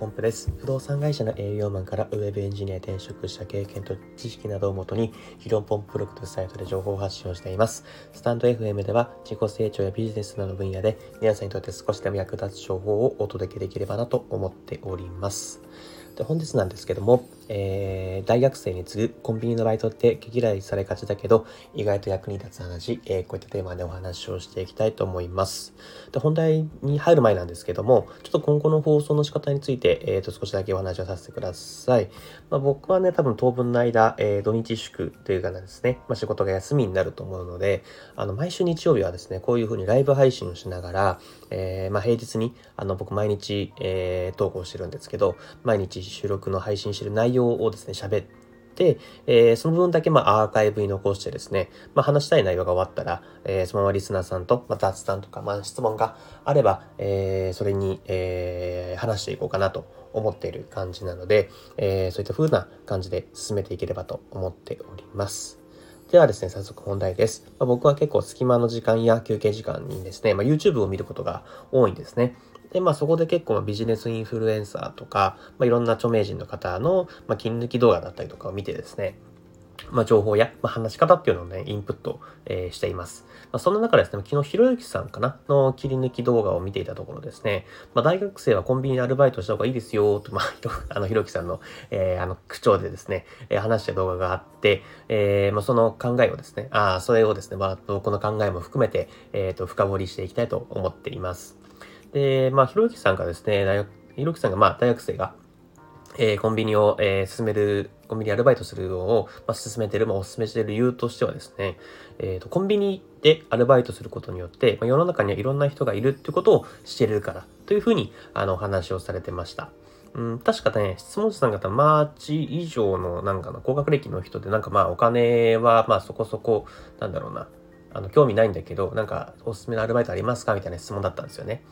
ポンプです。不動産会社の営業マンからウェブエンジニア転職した経験と知識などをもとに、ヒロンポンプブログとサイトで情報発信をしています。スタンド FM では自己成長やビジネスなど分野で皆さんにとって少しでも役立つ情報をお届けできればなと思っております。で本日なんですけども、えー、大学生に次ぐコンビニのバイトって毛嫌いされがちだけど、意外と役に立つ話、えー、こういったテーマでお話をしていきたいと思います。で、本題に入る前なんですけども、ちょっと今後の放送の仕方について、えっ、ー、と、少しだけお話をさせてください。まあ、僕はね、多分当分の間、えー、土日祝というかなんですね、まあ、仕事が休みになると思うので、あの、毎週日曜日はですね、こういう風にライブ配信をしながら、えー、まあ、平日に、あの、僕毎日、えー、投稿してるんですけど、毎日収録の配信してる内容をですね、喋って、えー、その部分だけまあアーカイブに残してですね、まあ、話したい内容が終わったら、えー、そのままリスナーさんと、まあ、雑談とか、まあ、質問があれば、えー、それに、えー、話していこうかなと思っている感じなので、えー、そういった風な感じで進めていければと思っております。ではですね、早速本題です。まあ、僕は結構隙間の時間や休憩時間にですね、まあ、YouTube を見ることが多いんですね。で、まあそこで結構ビジネスインフルエンサーとか、まあ、いろんな著名人の方の、まあ、切り抜き動画だったりとかを見てですね、まあ、情報や、まあ、話し方っていうのをね、インプット、えー、しています。まあ、そんな中ですね、昨日ひろゆきさんかなの切り抜き動画を見ていたところですね、まあ、大学生はコンビニでアルバイトした方がいいですよ、と、まあ、あの、ひろゆきさんの、えー、あの、口調でですね、えー、話した動画があって、えー、まあ、その考えをですね、ああ、それをですね、まあ、僕の考えも含めて、えっ、ー、と、深掘りしていきたいと思っています。で、まあ、ひろゆきさんがですね、大学、ひろゆきさんが、まあ、大学生が、えー、コンビニを、えー、進める、コンビニアルバイトするのを、まあ、進めてる、まあ、お勧めしている理由としてはですね、えっ、ー、と、コンビニでアルバイトすることによって、まあ、世の中にはいろんな人がいるってことを知れるから、というふうに、あの、お話をされてました。うん、確かね、質問者さん方、マーチ以上のなんかな、高学歴の人で、なんかまあお金はまあそこそこ、なんだろうな、あの、興味ないんだけど、なんか、おすすめのアルバイトありますかみたいな質問だったんですよね。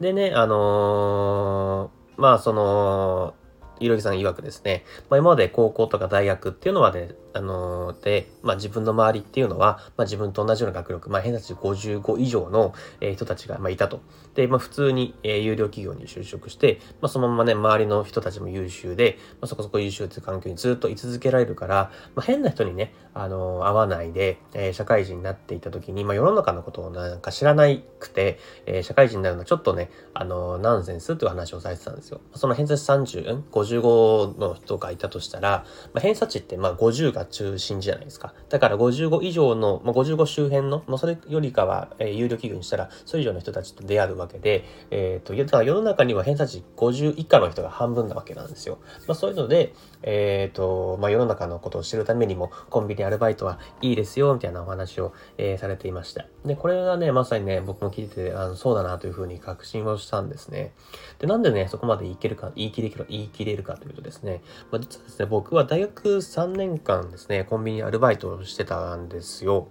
でね、あのー、まあ、その、いろゆきさん曰くですね、まあ、今まで高校とか大学っていうのはね、あのー、で、まあ、自分の周りっていうのは、まあ、自分と同じような学力、まあ、偏差値55以上の、えー、人たちが、まあ、いたと。で、まあ、普通に、えー、有料企業に就職して、まあ、そのままね、周りの人たちも優秀で、まあ、そこそこ優秀という環境にずっと居続けられるから、まあ、変な人にね、あのー、会わないで、えー、社会人になっていた時に、まあ、世の中のことをなんか知らなくて、えー、社会人になるのはちょっとね、あのー、ナンセンスという話をされてたんですよ。その偏差値30、55の人がいたとしたら、まあ、偏差値ってまあ50が中心じゃないですか。だから55以上の、まあ、55周辺の、まあ、それよりかは、えー、有料企業にしたら、それ以上の人たちと出会うわけで、え、ー、と、だから世の中には偏差値50以下の人が半分なわけなんですよ。まあ、そういうので、え、ー、と、まあ、世の中のことを知るためにも、コンビニアルバイトはいいですよ、みたいなお話を、えー、されていました。で、これがね、まさにね、僕も聞いてて、あのそうだなというふうに確信をしたんですね。で、なんでね、そこまで言い切るか、言い切れるか、言い切れるかというとですね、まあ、実はですね、僕は大学3年間ですね、コンビニアルバイトをしてたんですよ。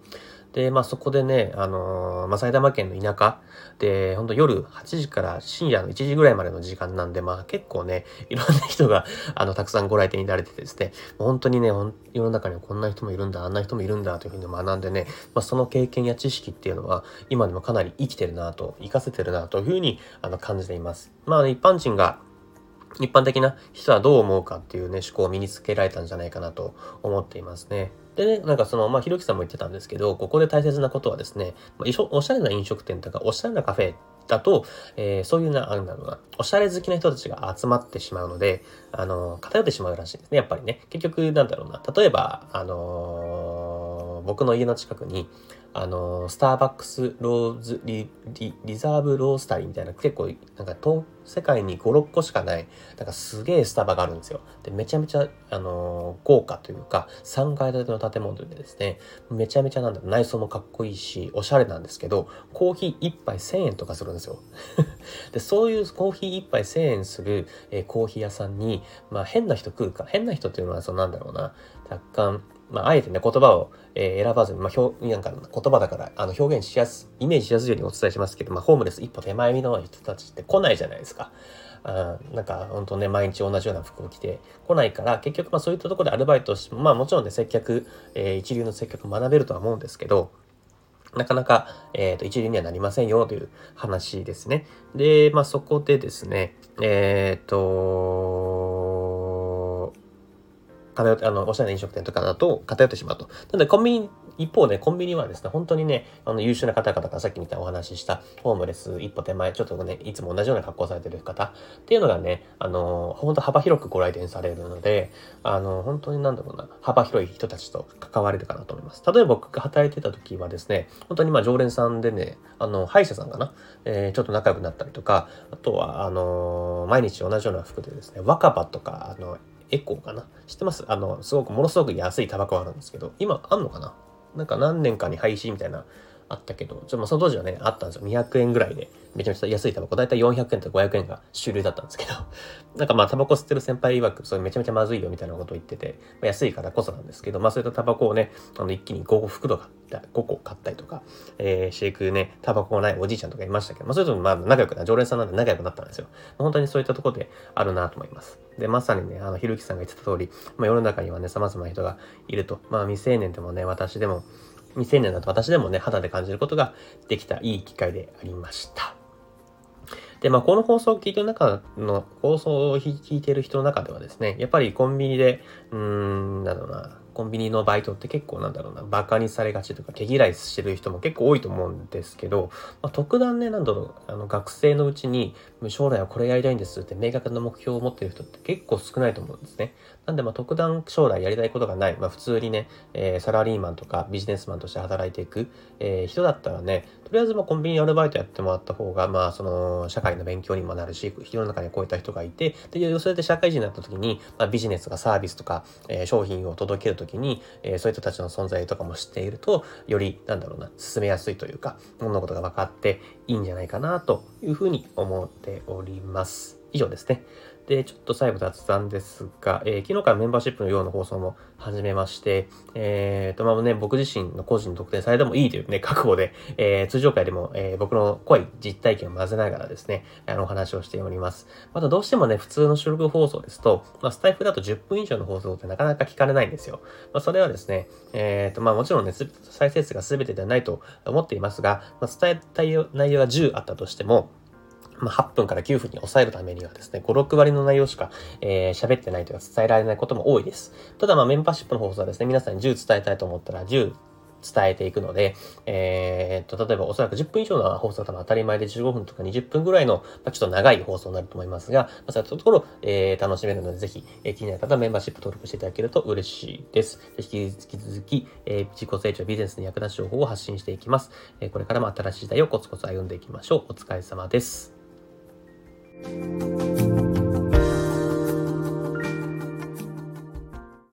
で、まあそこでね、あのー、まあ埼玉県の田舎で、ほんと夜8時から深夜の1時ぐらいまでの時間なんで、まあ結構ね、いろんな人が、あの、たくさんご来店いられててですね、本当にね、世の中にはこんな人もいるんだ、あんな人もいるんだというふうに学んでね、まあその経験や知識っていうのは、今でもかなり生きてるなと、活かせてるなというふうに、あの、感じています。まあ、一般人が、一般的な人はどう思うかっていうね、思考を身につけられたんじゃないかなと思っていますね。でね、なんかその、まあ、ひろきさんも言ってたんですけど、ここで大切なことはですね、まあ、おしゃれな飲食店とか、おしゃれなカフェだと、えー、そういうな、あんだろうな、おしゃれ好きな人たちが集まってしまうので、あの、偏ってしまうらしいですね、やっぱりね。結局、なんだろうな、例えば、あのー、僕の家の近くに、あの、スターバックスローズリザーブロースタリーみたいな結構なんか東世界に5、6個しかない、なんかすげえスタバがあるんですよ。で、めちゃめちゃ、あのー、豪華というか、3階建ての建物でですね、めちゃめちゃなんだ、内装もかっこいいし、おしゃれなんですけど、コーヒー1杯1000円とかするんですよ。で、そういうコーヒー1杯1000円する、えー、コーヒー屋さんに、まあ変な人来るか、変な人っていうのは、そのなんだろうな、若干、まあ、あえてね、言葉を、えー、選ばずに、まあ、表、なんか言葉だから、あの、表現しやす、イメージしやすいようにお伝えしますけど、まあ、ホームレス一歩手前の人たちって来ないじゃないですか。あなんか、本当ね、毎日同じような服を着て来ないから、結局、まあ、そういったところでアルバイトして、まあ、もちろんね、接客、えー、一流の接客学べるとは思うんですけど、なかなか、えっ、ー、と、一流にはなりませんよという話ですね。で、まあ、そこでですね、えっ、ー、と、偏って、あの、おしゃれな飲食店とかだと偏ってしまうと。なので、コンビニ一方ね、コンビニはですね、本当にね、あの優秀な方々がさっきみたいなお話しした、ホームレス一歩手前、ちょっとね、いつも同じような格好されてる方っていうのがね、あの、本当幅広くご来店されるので、あの、本当になんだろうな、幅広い人たちと関われるかなと思います。例えば僕が働いてた時はですね、本当にまあ常連さんでね、あの、歯医者さんかな、えー、ちょっと仲良くなったりとか、あとは、あの、毎日同じような服でですね、若葉とか、あの、エコーかな？知ってます？あの、すごく、ものすごく安いタバコあるんですけど、今あんのかな？なんか何年かに廃止みたいなあったけど、ちょまあその当時はね、あったんですよ。200円ぐらいで、めちゃめちゃ安いタバコ。だいたい400円とか500円が主流だったんですけど、なんかまあタバコ吸ってる先輩曰く、それめちゃめちゃまずいよみたいなことを言ってて、まあ、安いからこそなんですけど、まあそういったタバコをね、あの一気に5個袋が5個買ったりとか、えー、シェイクね、タバコがないおじいちゃんとかいましたけど、まあそういうとまあ仲良くな、常連さんなんで仲良くなったんですよ。本当にそういったところであるなと思います。で、まさにね、あの、ひるきさんが言ってた通り、まあ世の中にはね、様々な人がいると。まあ未成年でもね、私でも、未成年だと私でもね、肌で感じることができたいい機会でありました。で、まあ、この放送を聞いてる中の、放送を聞いてる人の中ではですね、やっぱりコンビニで、うーん、なんだろうな、コンビニのバイトって結構なんだろうな、馬鹿にされがちとか毛嫌いしてる人も結構多いと思うんですけど、まあ、特段ね、なんだろう、あの学生のうちに将来はこれやりたいんですって明確な目標を持ってる人って結構少ないと思うんですね。なんでまあ特段将来やりたいことがない、まあ普通にね、えー、サラリーマンとかビジネスマンとして働いていく、えー、人だったらね、とりあえずまあコンビニアルバイトやってもらった方が、まあその社会の勉強にもなるし、世の中にこういった人がいて、で、それで社会人になった時に、まあ、ビジネスとかサービスとか、えー、商品を届けると時に、えー、そういう人たちの存在とかも知っていると、より、なんだろうな、進めやすいというか、物事が分かっていいんじゃないかなというふうに思っております。以上ですね。で、ちょっと最後雑談ですが、えー、昨日からメンバーシップのような放送も始めまして、えーと、まあね、僕自身の個人の特定されてもいいというね、覚悟で、えー、通常回でも、えー、僕の濃い実体験を混ぜながらですね、あの、お話をしております。またどうしてもね、普通の収録放送ですと、まあ、スタイフだと10分以上の放送ってなかなか聞かれないんですよ。まあ、それはですね、えーと、まあもちろんね、再生数が全てではないと思っていますが、まあ、伝えたい内容が10あったとしても、まあ、8分から9分に抑えるためにはですね、5、6割の内容しか、えー、喋ってないというか伝えられないことも多いです。ただ、まあ、メンバーシップの放送はですね、皆さんに10伝えたいと思ったら10伝えていくので、えー、っと、例えばおそらく10分以上の放送は当たり前で15分とか20分ぐらいの、まあ、ちょっと長い放送になると思いますが、まあ、そういったところ、えー、楽しめるので、ぜひ、えー、気になる方はメンバーシップ登録していただけると嬉しいです。引き続き、えー、自己成長ビジネスに役立つ情報を発信していきます。えー、これからも新しい時代をコツコツ歩んでいきましょう。お疲れ様です。Música